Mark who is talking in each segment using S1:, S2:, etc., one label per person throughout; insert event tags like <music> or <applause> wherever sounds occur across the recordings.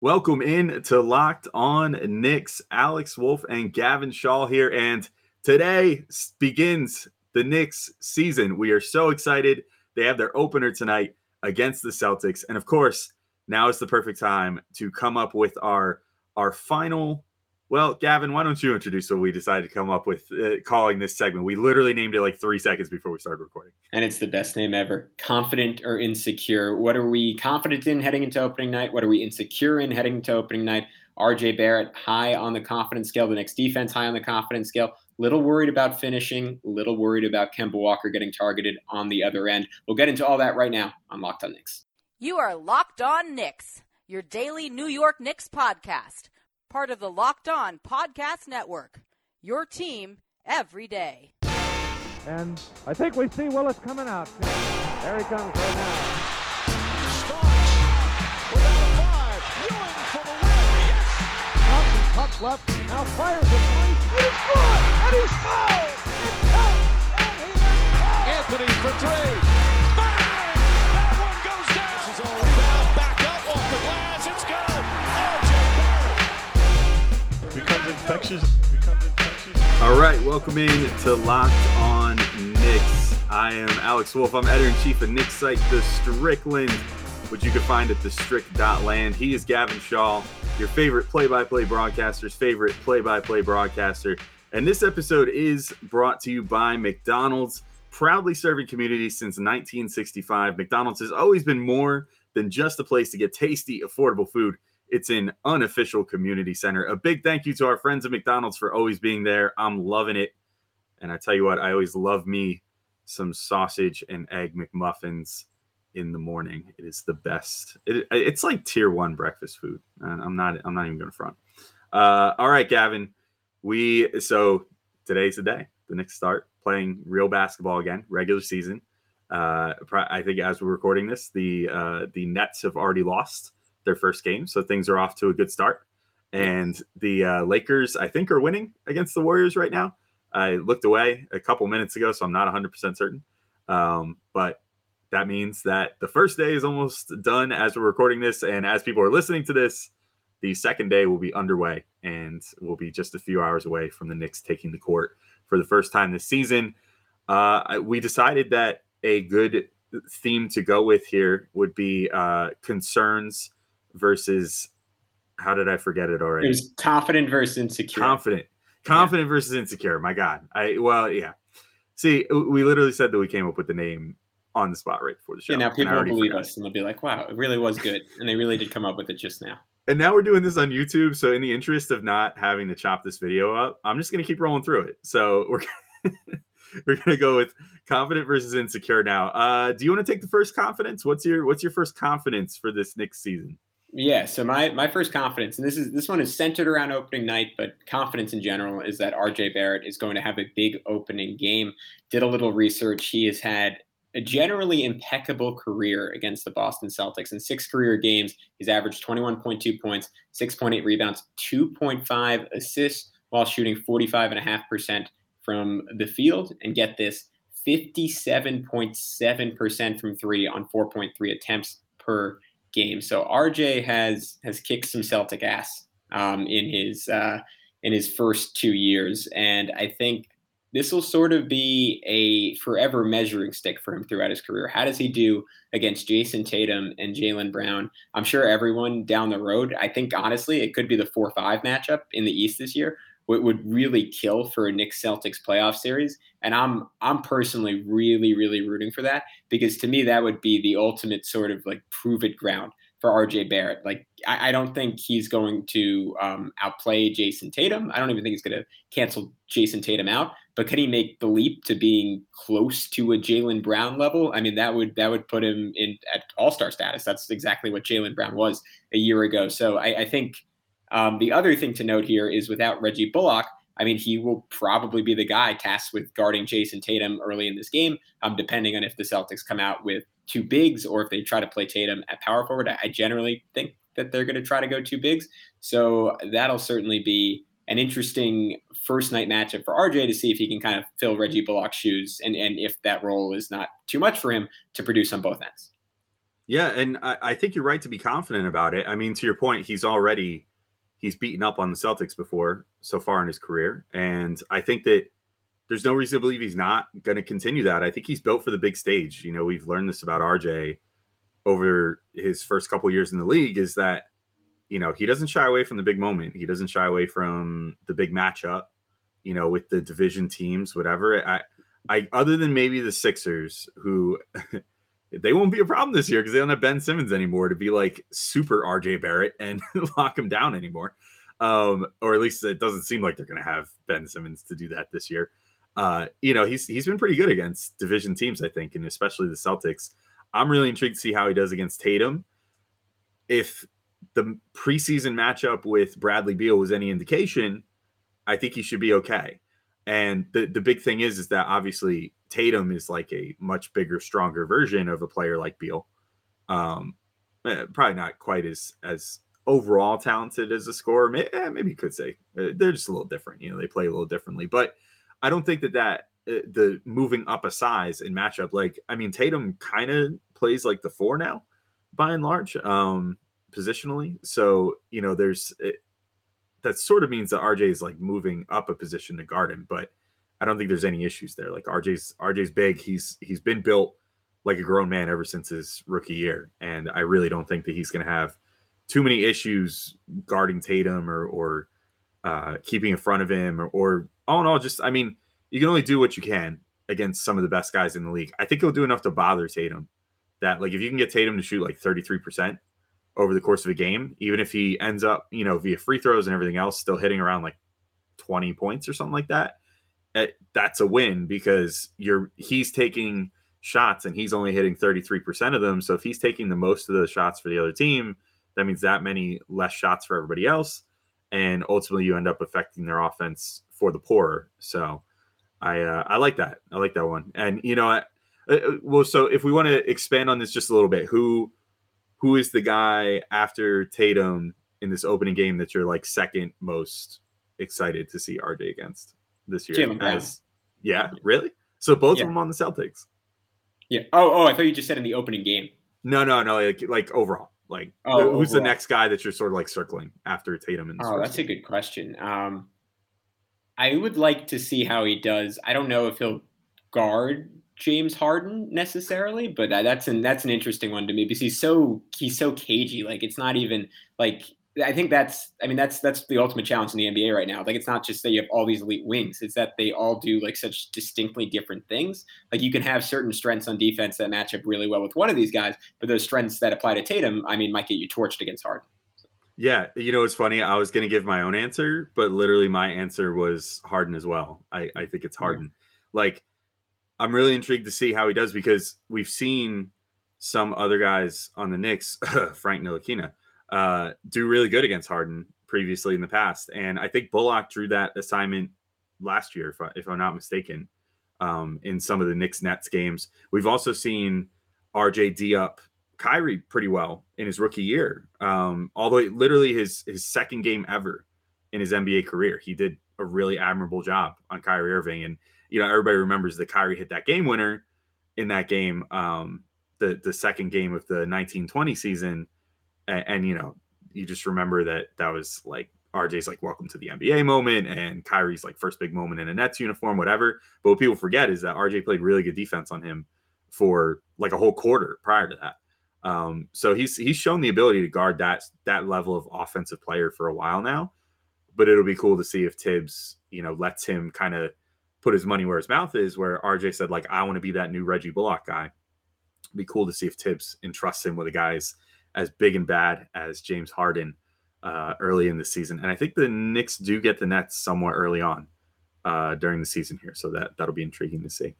S1: Welcome in to Locked On Knicks. Alex Wolf and Gavin Shaw here. And today begins the Knicks season. We are so excited. They have their opener tonight against the Celtics. And of course, now is the perfect time to come up with our our final well, Gavin, why don't you introduce what we decided to come up with uh, calling this segment? We literally named it like three seconds before we started recording.
S2: And it's the best name ever. Confident or insecure. What are we confident in heading into opening night? What are we insecure in heading into opening night? RJ Barrett high on the confidence scale. The Knicks defense high on the confidence scale. Little worried about finishing. Little worried about Kemba Walker getting targeted on the other end. We'll get into all that right now on Locked On Knicks.
S3: You are Locked On Knicks, your daily New York Knicks podcast part of the Locked On Podcast Network. Your team every day.
S4: And I think we see Willis coming out. There he comes right now. Puck left, now fires it three,
S1: welcome in to Locked On Knicks. I am Alex Wolf. I'm editor in chief of Knicks site, The Strickland, which you can find at thestrick.land. He is Gavin Shaw, your favorite play-by-play broadcaster's favorite play-by-play broadcaster. And this episode is brought to you by McDonald's, proudly serving communities since 1965. McDonald's has always been more than just a place to get tasty, affordable food. It's an unofficial community center. A big thank you to our friends at McDonald's for always being there. I'm loving it. And I tell you what, I always love me some sausage and egg McMuffins in the morning. It is the best. It, it's like tier one breakfast food. I'm not. I'm not even going to front. Uh, all right, Gavin. We so today's the day. The Knicks start playing real basketball again, regular season. Uh, I think as we're recording this, the uh, the Nets have already lost their first game, so things are off to a good start. And the uh, Lakers, I think, are winning against the Warriors right now. I looked away a couple minutes ago, so I'm not 100% certain. Um, but that means that the first day is almost done as we're recording this. And as people are listening to this, the second day will be underway and will be just a few hours away from the Knicks taking the court for the first time this season. Uh, we decided that a good theme to go with here would be uh, concerns versus how did I forget it already?
S2: It was confident versus insecure.
S1: Confident. Confident yeah. versus insecure. My God. I well, yeah. See, we literally said that we came up with the name on the spot right before the show.
S2: Yeah, now people will believe forgot. us and they'll be like, wow, it really was good. and they really did come up with it just now.
S1: And now we're doing this on YouTube. So in the interest of not having to chop this video up, I'm just gonna keep rolling through it. So we're <laughs> we're gonna go with confident versus insecure now. Uh do you want to take the first confidence? What's your what's your first confidence for this next season?
S2: Yeah, so my my first confidence, and this is this one is centered around opening night, but confidence in general is that RJ Barrett is going to have a big opening game. Did a little research. He has had a generally impeccable career against the Boston Celtics. In six career games, he's averaged 21.2 points, 6.8 rebounds, 2.5 assists while shooting 45.5% from the field. And get this 57.7% from three on 4.3 attempts per game. So RJ has has kicked some Celtic ass um, in his uh, in his first two years, and I think this will sort of be a forever measuring stick for him throughout his career. How does he do against Jayson Tatum and Jaylen Brown? I'm sure everyone down the road. I think honestly, it could be the four five matchup in the East this year would, would really kill for a Knicks Celtics playoff series. And I'm I'm personally really, really rooting for that because to me that would be the ultimate sort of like prove it ground for RJ Barrett. Like I, I don't think he's going to um, outplay Jayson Tatum. I don't even think he's going to cancel Jayson Tatum out. But can he make the leap to being close to a Jaylen Brown level? I mean, that would that would put him in at All Star status. That's exactly what Jaylen Brown was a year ago. So I, I think um, the other thing to note here is without Reggie Bullock, I mean, he will probably be the guy tasked with guarding Jayson Tatum early in this game, um, depending on if the Celtics come out with two bigs or if they try to play Tatum at power forward. I generally think that they're going to try to go two bigs. So that'll certainly be an interesting first night matchup for RJ to see if he can kind of fill Reggie Bullock's shoes and, and if that role is not too much for him to produce on both ends.
S1: Yeah, and I, I, think you're right to be confident about it. I mean, to your point, he's already he's beaten up on the Celtics before so far in his career, and I think that there's no reason to believe he's not going to continue that. I think he's built for the big stage. You know, we've learned this about RJ over his first couple years in the league is that you know he doesn't shy away from the big moment. He doesn't shy away from the big matchup. You know, with the division teams, whatever. I, I other than maybe the Sixers, who <laughs> they won't be a problem this year because they don't have Ben Simmons anymore to be like super RJ Barrett and <laughs> lock him down anymore. Um, or at least it doesn't seem like they're going to have Ben Simmons to do that this year. Uh, you know, he's he's been pretty good against division teams, I think, and especially the Celtics. I'm really intrigued to see how he does against Tatum. If the preseason matchup with Bradley Beal was any indication, I think he should be okay. And the the big thing is is that obviously Tatum is like a much bigger, stronger version of a player like Beal. Um, eh, probably not quite as as overall talented as a scorer. Maybe, eh, maybe you could say eh, they're just a little different. You know, they play a little differently. But I don't think that that the moving up a size in matchup, like I mean, Tatum kind of plays like the four now, by and large, um, positionally. So you know, there's it, that sort of means that RJ is like moving up a position to guard him, but I don't think there's any issues there. Like RJ's RJ's big. He's he's been built like a grown man ever since his rookie year, and I really don't think that he's going to have too many issues guarding Tatum or or uh, keeping in front of him or, or all in all, just I mean, you can only do what you can against some of the best guys in the league. I think he'll do enough to bother Tatum. That like if you can get Tatum to shoot like 33 percent over the course of a game, even if he ends up, you know, via free throws and everything else, still hitting around like 20 points or something like that that's a win because you're he's taking shots and he's only hitting 33% of them. So if he's taking the most of the shots for the other team, that means that many less shots for everybody else. And ultimately you end up affecting their offense for the poorer. So I uh, I like that. I like that one. And you know, uh, uh, well, so if we want to expand on this just a little bit, who who is the guy after Tatum in this opening game that you're like second most excited to see RJ against? This year.
S2: As,
S1: yeah, really? So both yeah. of them on the Celtics.
S2: Yeah. Oh, oh, I thought you just said in the opening game.
S1: No, no, no. Like, like overall. Like, oh, who's overall. the next guy that you're sort of like circling after Tatum? And
S2: oh, that's game? a good question. Um, I would like to see how he does. I don't know if he'll guard James Harden necessarily, but that's an that's an interesting one to me because he's so he's so cagey. Like it's not even like I think that's I mean that's that's the ultimate challenge in the NBA right now. Like it's not just that you have all these elite wings; it's that they all do like such distinctly different things. Like you can have certain strengths on defense that match up really well with one of these guys, but those strengths that apply to Tatum, I mean, might get you torched against Harden.
S1: Yeah, you know it's funny. I was going to give my own answer, but literally my answer was Harden as well. I I think it's Harden. Mm-hmm. Like I'm really intrigued to see how he does because we've seen some other guys on the Knicks, <laughs> Frank Ntilikina uh, do really good against Harden previously in the past. And I think Bullock drew that assignment last year, if, I, if I'm not mistaken, um, in some of the Knicks Nets games. We've also seen RJ D up Kyrie pretty well in his rookie year. Um, although literally his his second game ever in his NBA career, he did a really admirable job on Kyrie Irving. And you know, everybody remembers that Kyrie hit that game winner in that game, um, the the second game of the 1920 season and, and you know you just remember that that was like RJ's like welcome to the NBA moment and Kyrie's like first big moment in a Nets uniform, whatever. But what people forget is that RJ played really good defense on him for like a whole quarter prior to that. Um, so he's he's shown the ability to guard that that level of offensive player for a while now. But it'll be cool to see if Thibs, you know, lets him kind of put his money where his mouth is, where RJ said, like, I want to be that new Reggie Bullock guy. It'd be cool to see if Thibs entrusts him with the guys as big and bad as James Harden uh, early in the season. And I think the Knicks do get the Nets somewhat early on uh, during the season here, so that that'll be intriguing to see.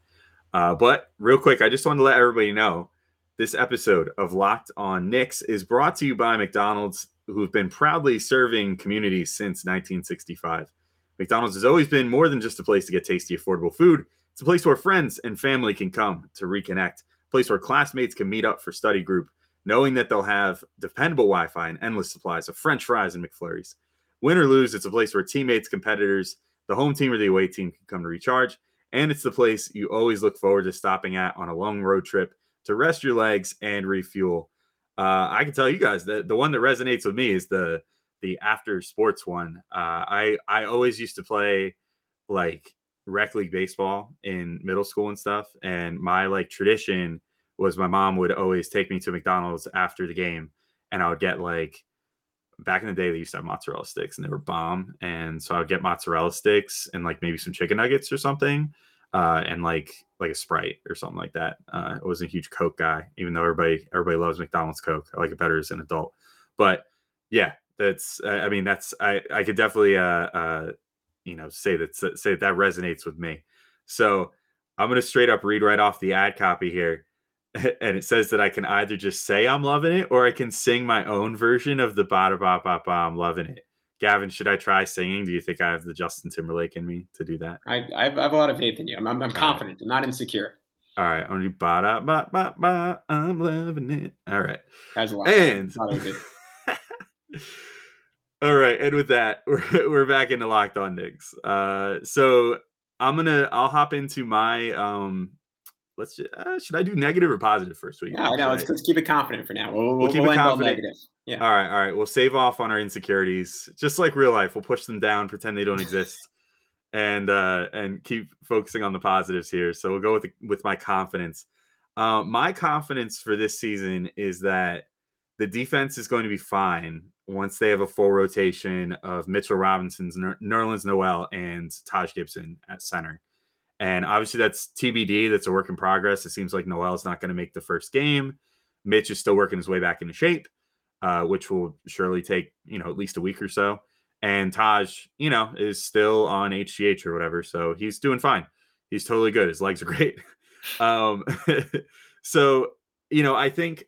S1: Uh, but real quick, I just wanted to let everybody know this episode of Locked On Knicks is brought to you by McDonald's, who've been proudly serving communities since 1965. McDonald's has always been more than just a place to get tasty, affordable food. It's a place where friends and family can come to reconnect, a place where classmates can meet up for study group, knowing that they'll have dependable Wi Fi and endless supplies of French fries and McFlurries. Win or lose, it's a place where teammates, competitors, the home team or the away team can come to recharge. And it's the place you always look forward to stopping at on a long road trip to rest your legs and refuel. Uh, I can tell you guys that the one that resonates with me is the the after sports one. Uh, I I always used to play like rec league baseball in middle school and stuff, and my like tradition was my mom would always take me to McDonald's after the game, and I would get like back in the day they used to have mozzarella sticks and they were bomb, and so I would get mozzarella sticks and like maybe some chicken nuggets or something, uh, and like like a Sprite or something like that. Uh, I wasn't a huge Coke guy, even though everybody everybody loves McDonald's Coke. I like it better as an adult, but yeah, that's I mean that's I I could definitely uh uh you know say that say that, that resonates with me. So I'm gonna straight up read right off the ad copy here. <laughs> And it says that I can either just say I'm loving it or I can sing my own version of the ba da ba ba ba I'm loving it. Gavin, should I try singing? Do you think I have the Justin Timberlake in me to do that?
S2: I, I have, a lot of faith in you. I'm, I'm, I'm confident. Right. I'm not insecure.
S1: All right, I'm gonna do ba da ba ba ba. I'm loving it. All right,
S2: that's a lot.
S1: And <laughs> all right, and with that, <laughs> we're we're back into locked on Knicks. Uh, so I'm gonna I'll hop into my um. Let's just, uh, should I do negative or positive first week?
S2: No, no, let's, let's keep it confident for now. We'll, we'll, we'll keep we'll it confident.
S1: Yeah. All right, all right. We'll save off on our insecurities, just like real life. We'll push them down, pretend they don't <laughs> exist, and uh, and keep focusing on the positives here. So we'll go with the, with my confidence. Uh, my confidence for this season is that the defense is going to be fine once they have a full rotation of Mitchell Robinson's Nerlens Noel and Taj Gibson at center. And obviously that's TBD. That's a work in progress. It seems like Noel's not going to make the first game. Mitch is still working his way back into shape uh, which will surely take you know at least a week or so. And Taj, you know, is still on HGH or whatever, so he's doing fine. He's totally good. His legs are great. <laughs> um, <laughs> so you know, I think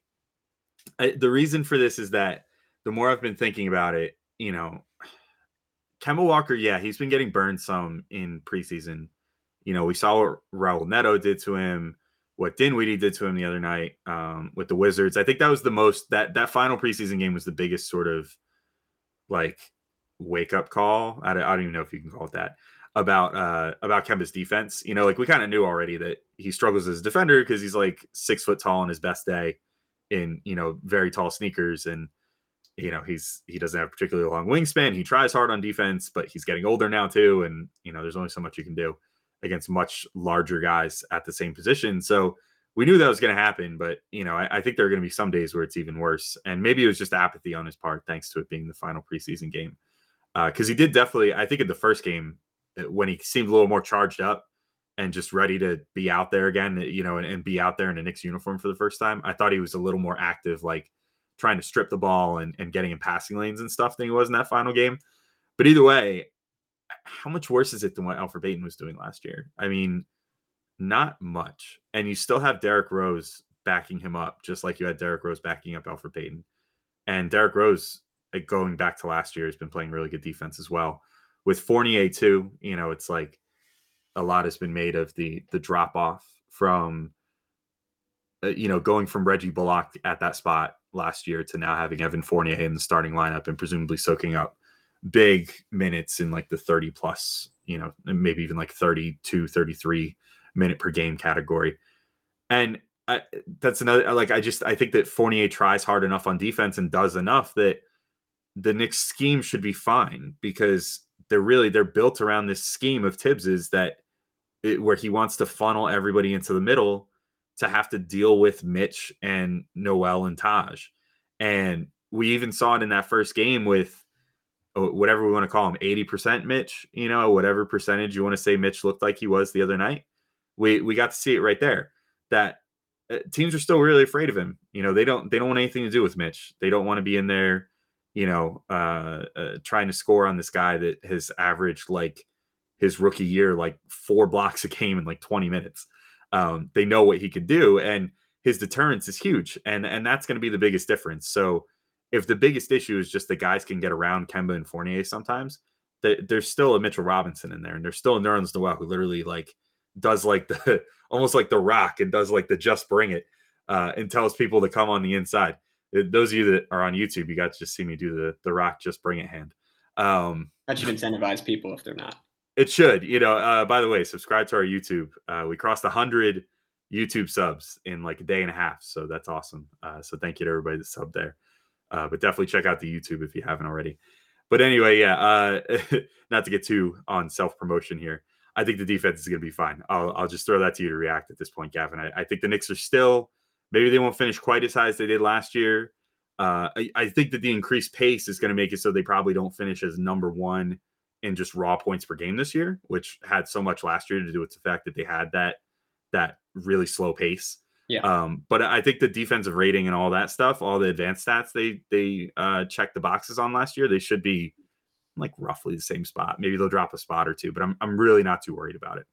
S1: I, the reason for this is that the more I've been thinking about it, you know, Kemba Walker, yeah, he's been getting burned some in preseason. You know, we saw what Raul Neto did to him what Dinwiddie did to him the other night um, with the Wizards. I think that was the most that that final preseason game was the biggest sort of like wake up call. I don't, I don't even know if you can call it that about uh about Kemba's defense. You know, like we kind of knew already that he struggles as a defender because he's like six foot tall on his best day in you know very tall sneakers and you know he's he doesn't have particularly long wingspan. He tries hard on defense, but he's getting older now too, and you know there's only so much you can do against much larger guys at the same position. So we knew that was going to happen, but you know, I, I think there are going to be some days where it's even worse. And maybe it was just apathy on his part, thanks to it being the final preseason game. Because uh, he did definitely, I think in the first game, uh, when he seemed a little more charged up and just ready to be out there again, uh, you know, and, and be out there in a Knicks uniform for the first time, I thought he was a little more active, like trying to strip the ball and, and getting in passing lanes and stuff than he was in that final game. But either way, how much worse is it than what Elfrid Payton was doing last year? I mean, not much. And you still have Derrick Rose backing him up, just like you had Derrick Rose backing up Elfrid Payton. And Derrick Rose, going back to last year, has been playing really good defense as well. With Fournier too, you know, it's like a lot has been made of the the drop off from, uh, you know, going from Reggie Bullock at that spot last year to now having Evan Fournier in the starting lineup and presumably soaking up big minutes in like the 30 plus, you know, maybe even like 32, 33 minute per game category. And I, that's another, like, I just, I think that Fournier tries hard enough on defense and does enough that the Knicks scheme should be fine because they're really, they're built around this scheme of Thibs's that it, where he wants to funnel everybody into the middle to have to deal with Mitch and Noel and Taj. And we even saw it in that first game with whatever we want to call him, 80% Mitch, you know, whatever percentage you want to say Mitch looked like he was the other night. We we got to see it right there that uh, teams are still really afraid of him. You know, they don't they don't want anything to do with Mitch. They don't want to be in there, you know, uh, uh trying to score on this guy that has averaged like his rookie year like four blocks a game in like 20 minutes. Um, they know what he could do and his deterrence is huge and and that's going to be the biggest difference. So if the biggest issue is just the guys can get around Kemba and Fournier sometimes, that there's still a Mitchell Robinson in there, and there's still a Nerlens Noel who literally like does like the <laughs> almost like the rock and does like the just bring it uh, and tells people to come on the inside. Those of you that are on YouTube, you got to just see me do the the rock just bring it hand. Um,
S2: that should incentivize people if they're not.
S1: It should, you know. Uh, by the way, subscribe to our YouTube. Uh, we crossed hundred YouTube subs in like a day and a half. So that's awesome. Uh, so thank you to everybody that subbed there. Uh, but definitely check out the YouTube if you haven't already. But anyway, yeah, uh, <laughs> not to get too on self promotion here. I think the defense is going to be fine. I'll, I'll just throw that to you to react at this point, Gavin. I, I think the Knicks are still, maybe they won't finish quite as high as they did last year. Uh, I, I think that the increased pace is going to make it so they probably don't finish as number one in just raw points per game this year, which had so much last year to do with the fact that they had that that really slow pace.
S2: Yeah.
S1: Um, but I think the defensive rating and all that stuff, all the advanced stats they they uh checked the boxes on last year, they should be like roughly the same spot. Maybe they'll drop a spot or two, but I'm I'm really not too worried about it.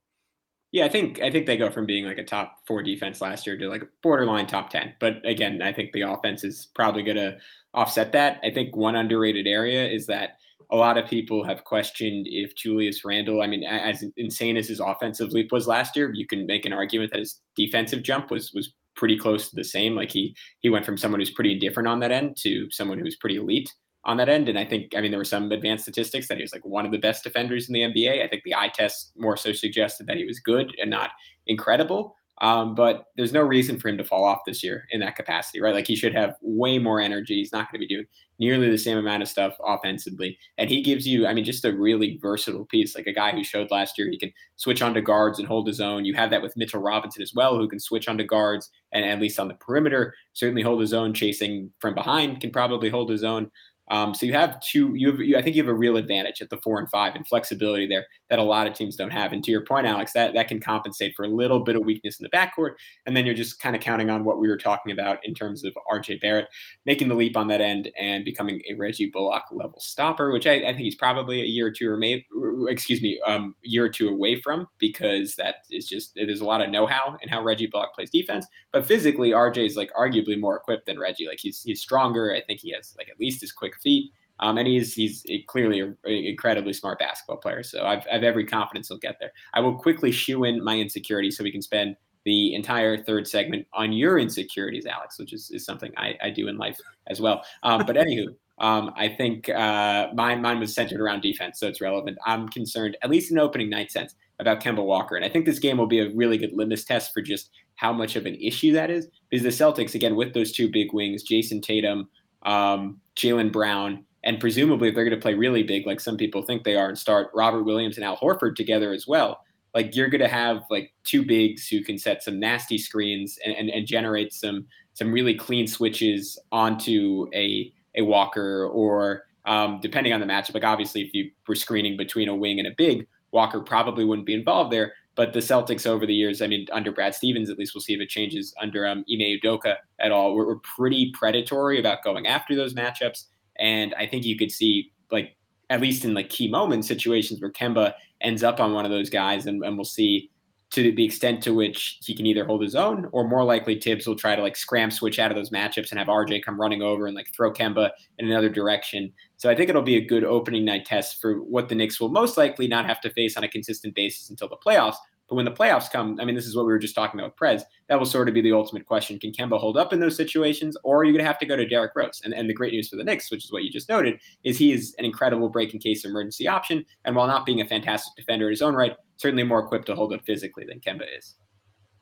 S2: Yeah, I think I think they go from being like a top four defense last year to like a borderline top ten. But again, I think the offense is probably going to offset that. I think one underrated area is that a lot of people have questioned if Julius Randle, I mean, as insane as his offensive leap was last year, you can make an argument that his defensive jump was was pretty close to the same. Like he he went from someone who's pretty indifferent on that end to someone who's pretty elite on that end. And I think, I mean, there were some advanced statistics that he was like one of the best defenders in the NBA. I think the eye test more so suggested that he was good and not incredible. Um, but there's no reason for him to fall off this year in that capacity, right? Like he should have way more energy. He's not going to be doing nearly the same amount of stuff offensively. And he gives you, I mean, just a really versatile piece, like a guy who showed last year he can switch onto guards and hold his own. You have that with Mitchell Robinson as well, who can switch onto guards and at least on the perimeter, certainly hold his own, chasing from behind, can probably hold his own. Um, so you have two. You have. You, I think you have a real advantage at the four and five and flexibility there that a lot of teams don't have. And to your point, Alex, that that can compensate for a little bit of weakness in the backcourt. And then you're just kind of counting on what we were talking about in terms of R.J. Barrett making the leap on that end and becoming a Reggie Bullock level stopper, which I, I think he's probably a year or two or maybe, excuse me, um, year or two away from because that is just there's a lot of know-how in how Reggie Bullock plays defense. But physically, R.J. is like arguably more equipped than Reggie. Like he's he's stronger. I think he has like at least as quick feet. Um, and he's he's clearly an incredibly smart basketball player. So I've, I've every confidence he'll get there. I will quickly shoe in my insecurity so we can spend the entire third segment on your insecurities, Alex, which is, is something I, I do in life as well. Um, but anywho, <laughs> um, I think uh, mine mine was centered around defense, so it's relevant. I'm concerned, at least in opening night sense, about Kemba Walker, and I think this game will be a really good litmus test for just how much of an issue that is. Because the Celtics, again, with those two big wings, Jayson Tatum, um, Jaylen Brown, and presumably, if they're going to play really big, like some people think they are, and start Robert Williams and Al Horford together as well, like you're going to have like two bigs who can set some nasty screens and, and, and generate some some really clean switches onto a a Walker or um, depending on the matchup. Like obviously, if you were screening between a wing and a big, Walker probably wouldn't be involved there. But the Celtics over the years, I mean, under Brad Stevens, at least we'll see if it changes under um, Ime Udoka at all. We're, we're pretty predatory about going after those matchups. And I think you could see like at least in like key moments situations where Kemba ends up on one of those guys, and, and we'll see to the extent to which he can either hold his own or more likely Thibs will try to like scram switch out of those matchups and have RJ come running over and like throw Kemba in another direction. So I think it'll be a good opening night test for what the Knicks will most likely not have to face on a consistent basis until the playoffs, but when the playoffs come, I mean, this is what we were just talking about with Prez. That will sort of be the ultimate question. Can Kemba hold up in those situations, or are you going to have to go to Derrick Rose? And, and the great news for the Knicks, which is what you just noted, is he is an incredible break in case emergency option. And while not being a fantastic defender in his own right, certainly more equipped to hold up physically than Kemba is.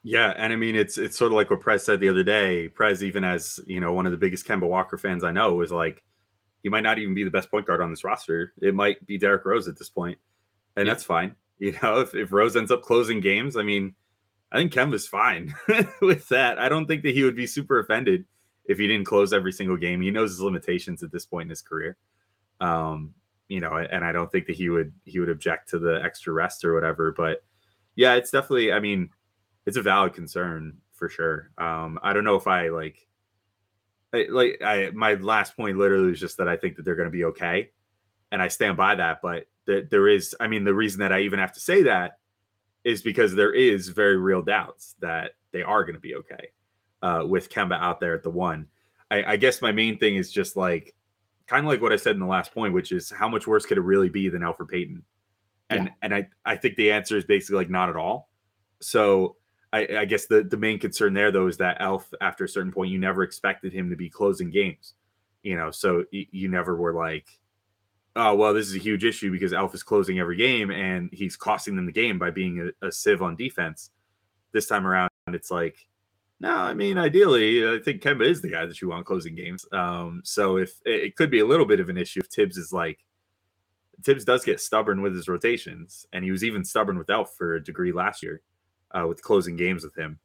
S1: Yeah, and I mean it's it's sort of like what Prez said the other day. Prez, even as you know, one of the biggest Kemba Walker fans I know, was like, he might not even be the best point guard on this roster. It might be Derrick Rose at this point, and yeah. that's fine. <laughs> You know, if, if Rose ends up closing games, I mean, I think Kemba's fine <laughs> with that. I don't think that he would be super offended if he didn't close every single game. He knows his limitations at this point in his career. Um, you know, and I don't think that he would he would object to the extra rest or whatever. But yeah, it's definitely. I mean, it's a valid concern for sure. Um, I don't know if I like, like I my last point literally was just that I think that they're going to be okay, and I stand by that. But that there is i mean the reason that i even have to say that is because there is very real doubts that they are going to be okay uh, with kemba out there at the one I, I guess my main thing is just like kind of like what i said in the last point which is how much worse could it really be than elfrid payton and yeah. and i i think the answer is basically like not at all so I, I guess the the main concern there though is that elf after a certain point you never expected him to be closing games you know? So you, you never were like oh well this is a huge issue because Elf is closing every game and he's costing them the game by being a, a sieve on defense. This time around it's like, no, I mean, ideally, I think Kemba is the guy that you want closing games. Um, so if it could be a little bit of an issue if Thibs is like Thibs does get stubborn with his rotations, and he was even stubborn with Elf for a degree last year uh, with closing games with him.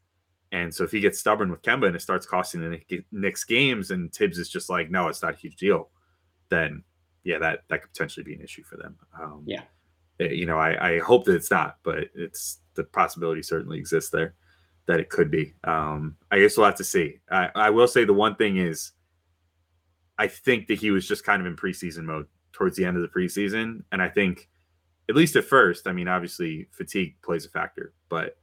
S1: And so if he gets stubborn with Kemba and it starts costing the Knicks games, and Thibs is just like, no, it's not a huge deal, then yeah, that that could potentially be an issue for them.
S2: Um, yeah,
S1: eh, you know, I, I hope that it's not, but it's the possibility certainly exists there that it could be. Um, I guess we'll have to see. I, I will say the one thing is, I think that he was just kind of in preseason mode towards the end of the preseason. And I think, at least at first, I mean, obviously fatigue plays a factor, but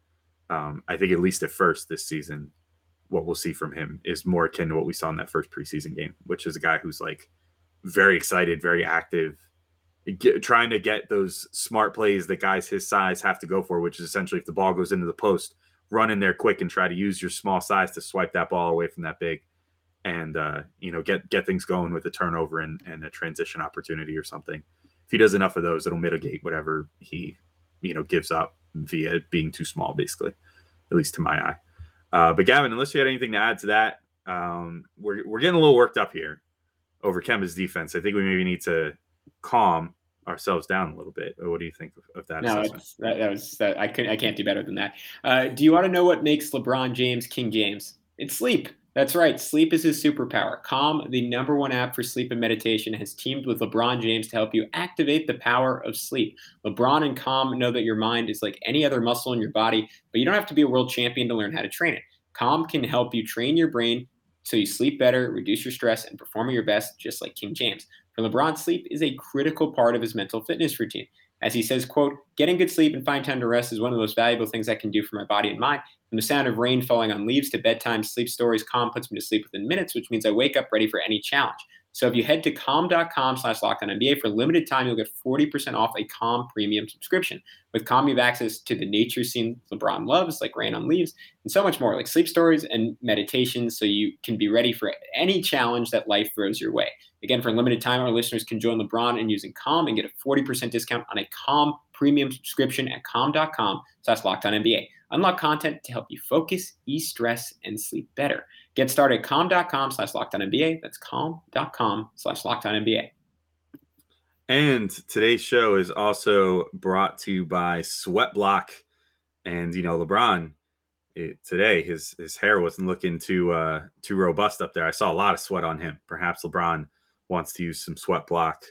S1: um, I think at least at first this season, what we'll see from him is more akin to what we saw in that first preseason game, which is a guy who's like very excited, very active, get, trying to get those smart plays that guys his size have to go for, which is essentially if the ball goes into the post, run in there quick and try to use your small size to swipe that ball away from that big and uh, you know get get things going with a turnover and, and a transition opportunity or something. If he does enough of those, it'll mitigate whatever he you know gives up via being too small, basically, at least to my eye. Uh, but Gavin, unless you had anything to add to that, um, we're we're getting a little worked up here over Kemba's defense. I think we maybe need to calm ourselves down a little bit. What do you think of, that?
S2: No, that, that, was that. I could I can't do better than that. Uh, do you want to know what makes LeBron James King James? It's sleep. That's right. Sleep is his superpower. Calm, the number one app for sleep and meditation, has teamed with LeBron James to help you activate the power of sleep. LeBron and Calm know that your mind is like any other muscle in your body, but you don't have to be a world champion to learn how to train it. Calm can help you train your brain so you sleep better, reduce your stress, and perform at your best, just like King James. For LeBron, sleep is a critical part of his mental fitness routine. As he says, quote, getting good sleep and find time to rest is one of the most valuable things I can do for my body and mind. From the sound of rain falling on leaves to bedtime sleep stories, Calm puts me to sleep within minutes, which means I wake up ready for any challenge. So if you head to calm.com slash NBA for limited time, you'll get 40% off a Calm premium subscription. With Calm, you have access to the nature scene LeBron loves, like rain on leaves, and so much more, like sleep stories and meditations, so you can be ready for any challenge that life throws your way. Again, for a limited time, our listeners can join LeBron in using Calm and get a 40% discount on a Calm premium subscription at calm.com slash NBA. Unlock content to help you focus, ease stress, and sleep better. Get started at calm.com slash NBA. That's calm.com slash NBA.
S1: And today's show is also brought to you by Sweat Block. And you know, LeBron it, today his his hair wasn't looking too uh too robust up there. I saw a lot of sweat on him. Perhaps LeBron wants to use some sweat block.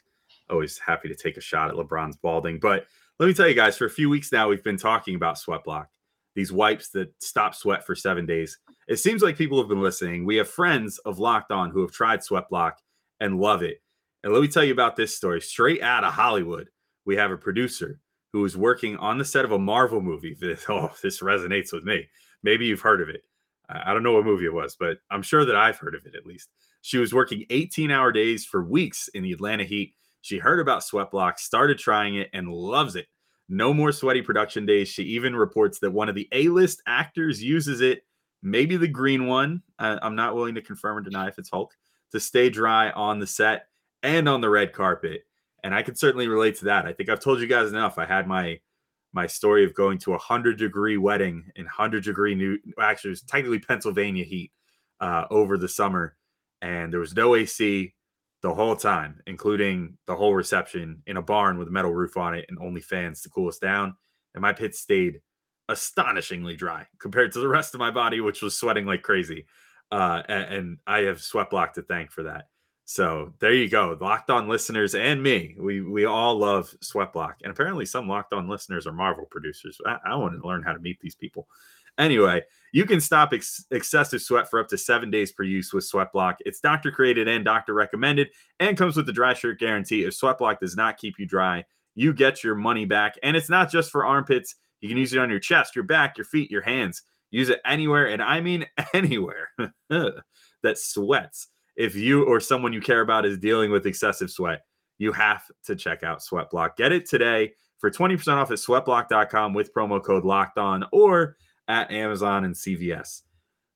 S1: Always happy to take a shot at LeBron's balding. But let me tell you guys, for a few weeks now, we've been talking about sweat block these wipes that stop sweat for seven days. It seems like people have been listening. We have friends of Locked On who have tried Sweat Block and love it. And let me tell you about this story. Straight out of Hollywood, we have a producer who is working on the set of a Marvel movie. <laughs> This, oh, this resonates with me. Maybe you've heard of it. I don't know what movie it was, but I'm sure that I've heard of it at least. She was working 18 hour days for weeks in the Atlanta heat. She heard about Sweat Block, started trying it, and loves it. No more sweaty production days. She even reports that one of the A list actors uses it, maybe the green one. I'm not willing to confirm or deny if it's Hulk, to stay dry on the set and on the red carpet. And I can certainly relate to that. I think I've told you guys enough. I had my my story of going to a hundred degree wedding in hundred degree new actually it was technically Pennsylvania heat uh, over the summer, and there was no AC the whole time, including the whole reception in a barn with a metal roof on it and only fans to cool us down. And my pit stayed astonishingly dry compared to the rest of my body, which was sweating like crazy. Uh, and, and I have sweat block to thank for that. So there you go. Locked on listeners and me, we we all love sweat block. And apparently some locked on listeners are Marvel producers. I, I want to learn how to meet these people. Anyway, you can stop ex- excessive sweat for up to seven days per use with Sweat Block. It's doctor created and doctor recommended and comes with the dry shirt guarantee. If Sweat Block does not keep you dry, you get your money back. And it's not just for armpits. You can use it on your chest, your back, your feet, your hands. Use it anywhere, and I mean <laughs> anywhere <laughs> that sweats. If you or someone you care about is dealing with excessive sweat, you have to check out Sweat Block. Get it today for 20% off at sweatblock.com with promo code locked on or at Amazon and CVS.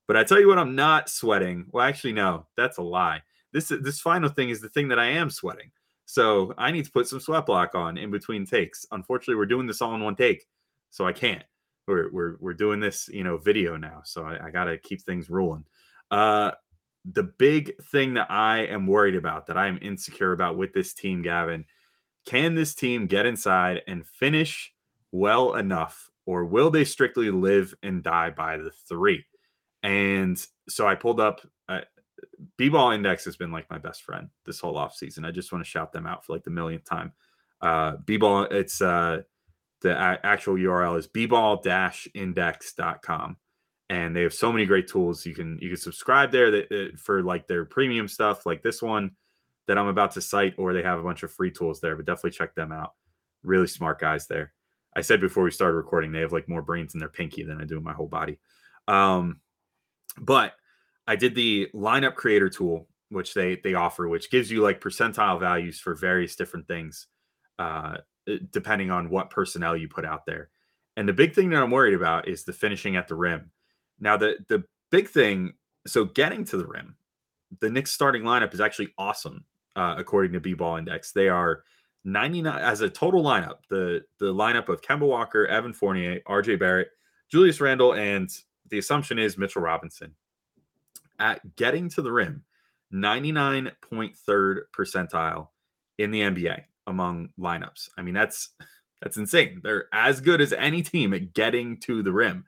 S1: But I tell you what, I'm not sweating. Well, actually, no, that's a lie. This this final thing is the thing that I am sweating. So I need to put some sweat block on in between takes. Unfortunately, we're doing this all in one take, so I can't. we're we're we're doing this, you know, video now, so I, I got to keep things rolling. Uh, the big thing that I am worried about, that I am insecure about with this team, Gavin, can this team get inside and finish well enough, or will they strictly live and die by the three? And so I pulled up. Uh, B-ball index has been like my best friend this whole off season. I just want to shout them out for like the millionth time. Uh, B-ball, it's uh, the a- actual URL is bball-index.com and they have so many great tools you can you can subscribe there that, uh, for like their premium stuff like this one that I'm about to cite or they have a bunch of free tools there but definitely check them out really smart guys there I said before we started recording they have like more brains in their pinky than I do in my whole body. Um but I did the lineup creator tool which they they offer which gives you like percentile values for various different things uh depending on what personnel you put out there. And the big thing that I'm worried about is the finishing at the rim. Now, the the big thing, so getting to the rim, the Knicks starting lineup is actually awesome, uh, according to B-Ball Index. They are 99 as a total lineup. The the lineup of Kemba Walker, Evan Fournier, RJ Barrett, Julius Randle, and the assumption is Mitchell Robinson. At getting to the rim, 99.3rd percentile in the NBA among lineups. I mean, that's that's insane. They're as good as any team at getting to the rim.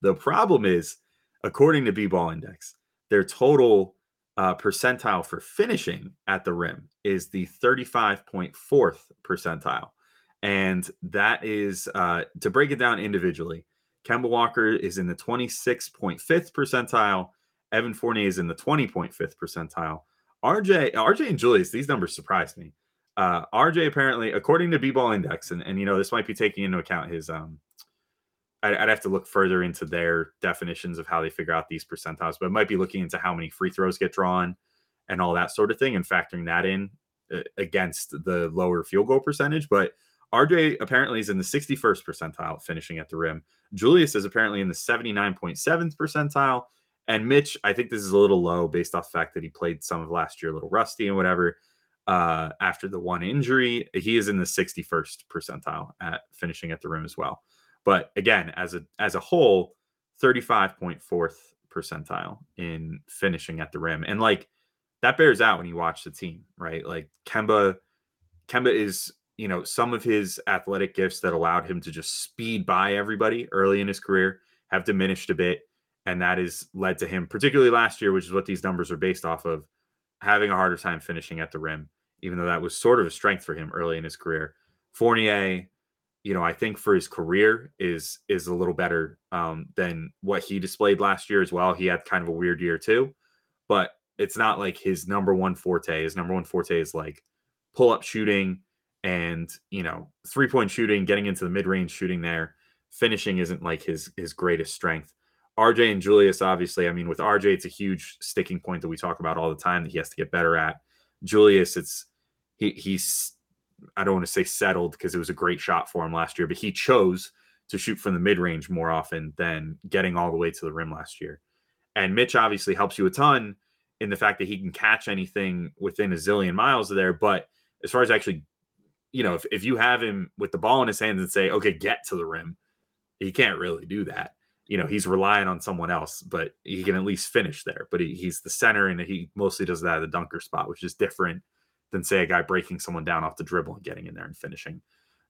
S1: The problem is, according to B-Ball Index, their total uh, percentile for finishing at the rim is the 35.4th percentile. And that is, uh, to break it down individually, Kemba Walker is in the 26.5th percentile. Evan Fournier is in the 20.5th percentile. RJ, RJ and Julius, these numbers surprised me. Uh, RJ apparently, according to B-Ball Index, and, and you know this might be taking into account his um I'd have to look further into their definitions of how they figure out these percentiles, but it might be looking into how many free throws get drawn and all that sort of thing and factoring that in uh, against the lower field goal percentage. But RJ apparently is in the 61st percentile finishing at the rim. Julius is apparently in the 79.7th percentile. And Mitch, I think this is a little low based off the fact that he played some of last year a little rusty and whatever. Uh, after the one injury, he is in the 61st percentile at finishing at the rim as well. But again, as a as a whole, 35.4th percentile in finishing at the rim. And like that bears out when you watch the team, right? Like Kemba, Kemba is, you know, some of his athletic gifts that allowed him to just speed by everybody early in his career have diminished a bit. And that has led to him, particularly last year, which is what these numbers are based off of, having a harder time finishing at the rim, even though that was sort of a strength for him early in his career. Fournier, you know, I think for his career is is a little better um, than what he displayed last year as well. He had kind of a weird year too, but it's not like his number one forte. His number one forte is like pull up shooting and you know three point shooting, getting into the mid range shooting there. Finishing isn't like his his greatest strength. RJ and Julius, obviously, I mean, with RJ, it's a huge sticking point that we talk about all the time that he has to get better at. Julius, it's he he's I don't want to say settled because it was a great shot for him last year, but he chose to shoot from the mid range more often than getting all the way to the rim last year. And Mitch obviously helps you a ton in the fact that he can catch anything within a zillion miles of there. But as far as actually, you know, if, if you have him with the ball in his hands and say, okay, get to the rim, he can't really do that. You know, he's relying on someone else, but he can at least finish there. But he, he's the center and he mostly does that at the dunker spot, which is different than say a guy breaking someone down off the dribble and getting in there and finishing.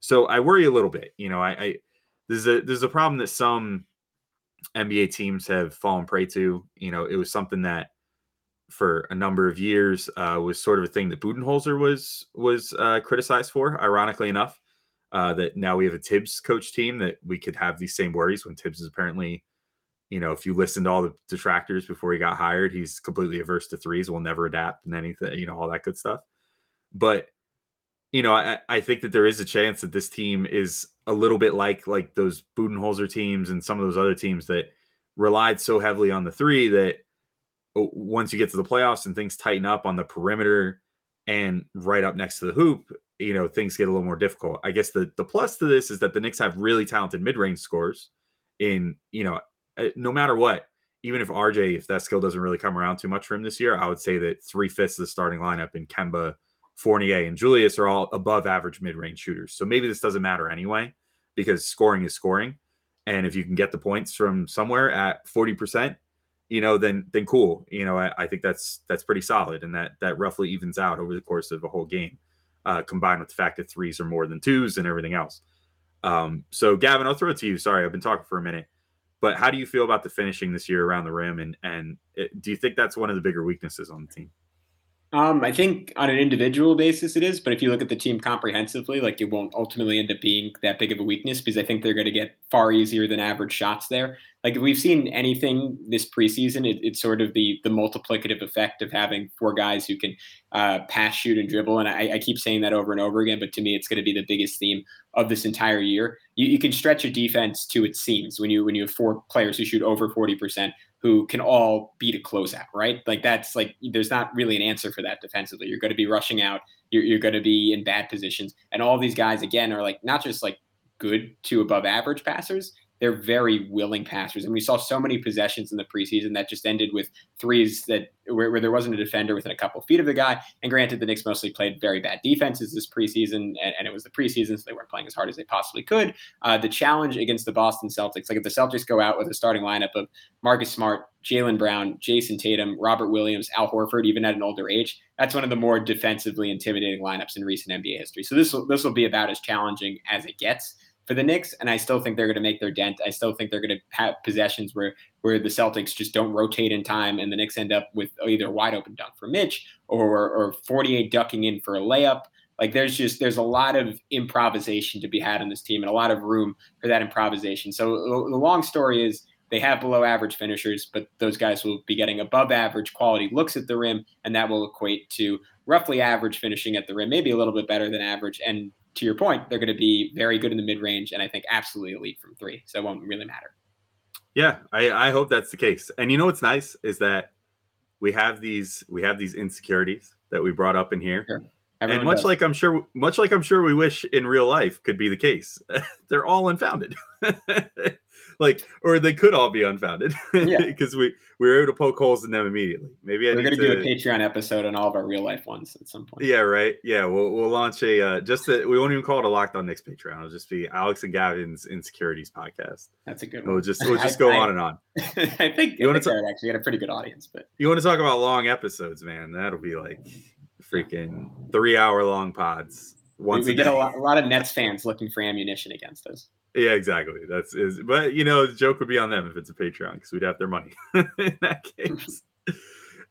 S1: So I worry a little bit. You know, I, I there's a there's a problem that some NBA teams have fallen prey to. You know, it was something that for a number of years uh, was sort of a thing that Budenholzer was was uh, criticized for. Ironically enough, uh, that now we have a Thibs coach team that we could have these same worries when Thibs is apparently, you know, if you listen to all the detractors before he got hired, he's completely averse to threes, will never adapt and anything, you know, all that good stuff. But you know, I, I think that there is a chance that this team is a little bit like like those Budenholzer teams and some of those other teams that relied so heavily on the three that once you get to the playoffs and things tighten up on the perimeter and right up next to the hoop, you know, things get a little more difficult. I guess the the plus to this is that the Knicks have really talented mid-range scores in, you know, eh, no matter what, even if RJ, if that skill doesn't really come around too much for him this year, I would say that three fifths of the starting lineup in Kemba – Fournier and Julius are all above average mid range shooters. So maybe this doesn't matter anyway because scoring is scoring. And if you can get the points from somewhere at 40%, you know, then then cool. You know, I, I think that's that's pretty solid, and that that roughly evens out over the course of a whole game, uh, combined with the fact that threes are more than twos and everything else. Um, so Gavin, I'll throw it to you. Sorry, I've been talking for a minute, but how do you feel about the finishing this year around the rim, and and it, do you think that's one of the bigger weaknesses on the team?
S2: Um, I think on an individual basis it is, but if you look at the team comprehensively, like it won't ultimately end up being that big of a weakness because I think they're going to get far easier than average shots there. Like if we've seen anything this preseason, it, it's sort of the the multiplicative effect of having four guys who can uh, pass, shoot, and dribble. And I, I, keep saying that over and over again, but to me, it's going to be the biggest theme of this entire year. You, you can stretch a defense to its seams when you when you have four players who shoot over forty percent who can all beat a closeout, right? Like that's like there's not really an answer for that defensively. You're going to be rushing out. You're, you're going to be in bad positions, and all these guys again are like not just like good to above average passers they're very willing passers. And we saw so many possessions in the preseason that just ended with threes that where, where, there wasn't a defender within a couple feet of the guy. And granted, the Knicks mostly played very bad defenses this preseason, and, and it was the preseason, so they weren't playing as hard as they possibly could. Uh, the challenge against the Boston Celtics, like if the Celtics go out with a starting lineup of Marcus Smart, Jaylen Brown, Jayson Tatum, Robert Williams, Al Horford, even at an older age, that's one of the more defensively intimidating lineups in recent NBA history. So this will this will be about as challenging as it gets for the Knicks, and I still think they're going to make their dent. I still think they're going to have possessions where where the Celtics just don't rotate in time, and the Knicks end up with either a wide open dunk for Mitch or or 48 ducking in for a layup. Like there's just there's a lot of improvisation to be had in this team, and a lot of room for that improvisation. So the long story is they have below average finishers, but those guys will be getting above average quality looks at the rim, and that will equate to roughly average finishing at the rim, maybe a little bit better than average, and to your point, they're going to be very good in the mid range, and I think absolutely elite from three. So it won't really matter.
S1: Yeah, I, I hope that's the case. And you know what's nice is that we have these we have these insecurities that we brought up in here. Sure. And much does. like I'm sure much like I'm sure we wish in real life could be the case, <laughs> they're all unfounded. <laughs> like, or they could all be unfounded. Yeah, <laughs> because we we were able to poke holes in them immediately. Maybe
S2: I we're gonna do a Patreon episode on all of our real life ones at some point.
S1: Yeah, right. Yeah, we'll we'll launch a uh, just a, we won't even call it a Locked On Knicks Patreon. It'll just be Alex and Gavin's Insecurities podcast.
S2: That's a good
S1: one. We'll just we'll just go I, on and on.
S2: I think you want to actually get a pretty good audience, but
S1: you want to talk about long episodes, man? That'll be like freaking three hour long pods.
S2: Once we, we get a lot, a lot of Nets fans looking for ammunition against us.
S1: Yeah, exactly. That's is, but you know, the joke would be on them if it's a Patreon because we'd have their money <laughs> in that case.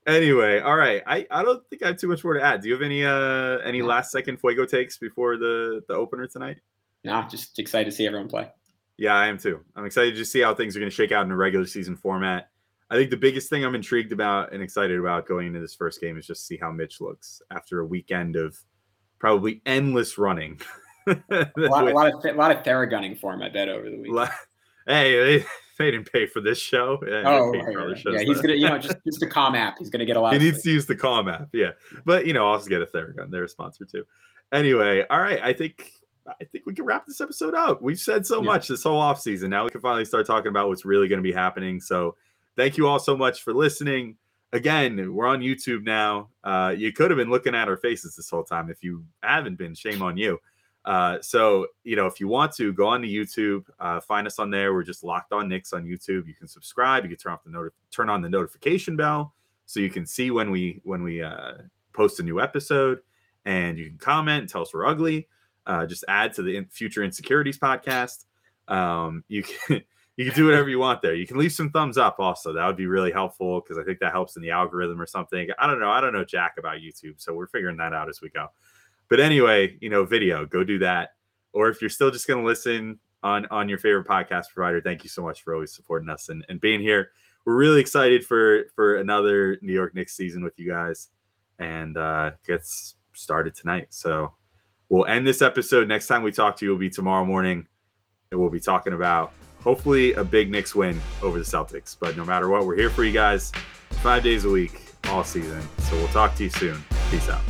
S1: anyway, all right. I, I don't think I have too much more to add. Do you have any uh any last second fuego takes before the the opener tonight?
S2: No, just excited to see everyone play.
S1: Yeah, I am too. I'm excited to see how things are going to shake out in a regular season format. I think the biggest thing I'm intrigued about and excited about going into this first game is just to see how Mitch looks after a weekend of probably endless running.
S2: a, <laughs> lot, a, lot, of a lot of Theragunning for him, I bet, over the week.
S1: Hey, they, they didn't pay for this show.
S2: Yeah, oh, right, yeah. He's gonna, you know, just <laughs> just the Calm app. He's gonna get a lot.
S1: Of he needs to use the Calm app, yeah. But you know, also get a Theragun. They're a sponsor too. Anyway, all right. I think I think we can wrap this episode up. We've said so yeah. much this whole off season. Now we can finally start talking about what's really going to be happening. So, thank you all so much for listening. Again, we're on YouTube now. Uh, you could have been looking at our faces this whole time. If you haven't been, shame on you. Uh, so you know, if you want to go on to YouTube, uh, find us on there. We're just locked on Knicks on YouTube. You can subscribe. You can turn off the note, turn on the notification bell, so you can see when we when we uh, post a new episode, and you can comment and tell us we're ugly. Uh, just add to the in- future insecurities podcast. Um, you can <laughs> you can do whatever you want there. You can leave some thumbs up also. That would be really helpful because I think that helps in the algorithm or something. I don't know. I don't know jack about YouTube, so we're figuring that out as we go. But anyway, you know, video, go do that. Or if you're still just going to listen on on your favorite podcast provider, thank you so much for always supporting us and, and being here. We're really excited for for another New York Knicks season with you guys, and uh, gets started tonight. So we'll end this episode. Next time we talk to you will be tomorrow morning, and we'll be talking about hopefully a big Knicks win over the Celtics. But no matter what, we're here for you guys five days a week all season. So we'll talk to you soon. Peace out.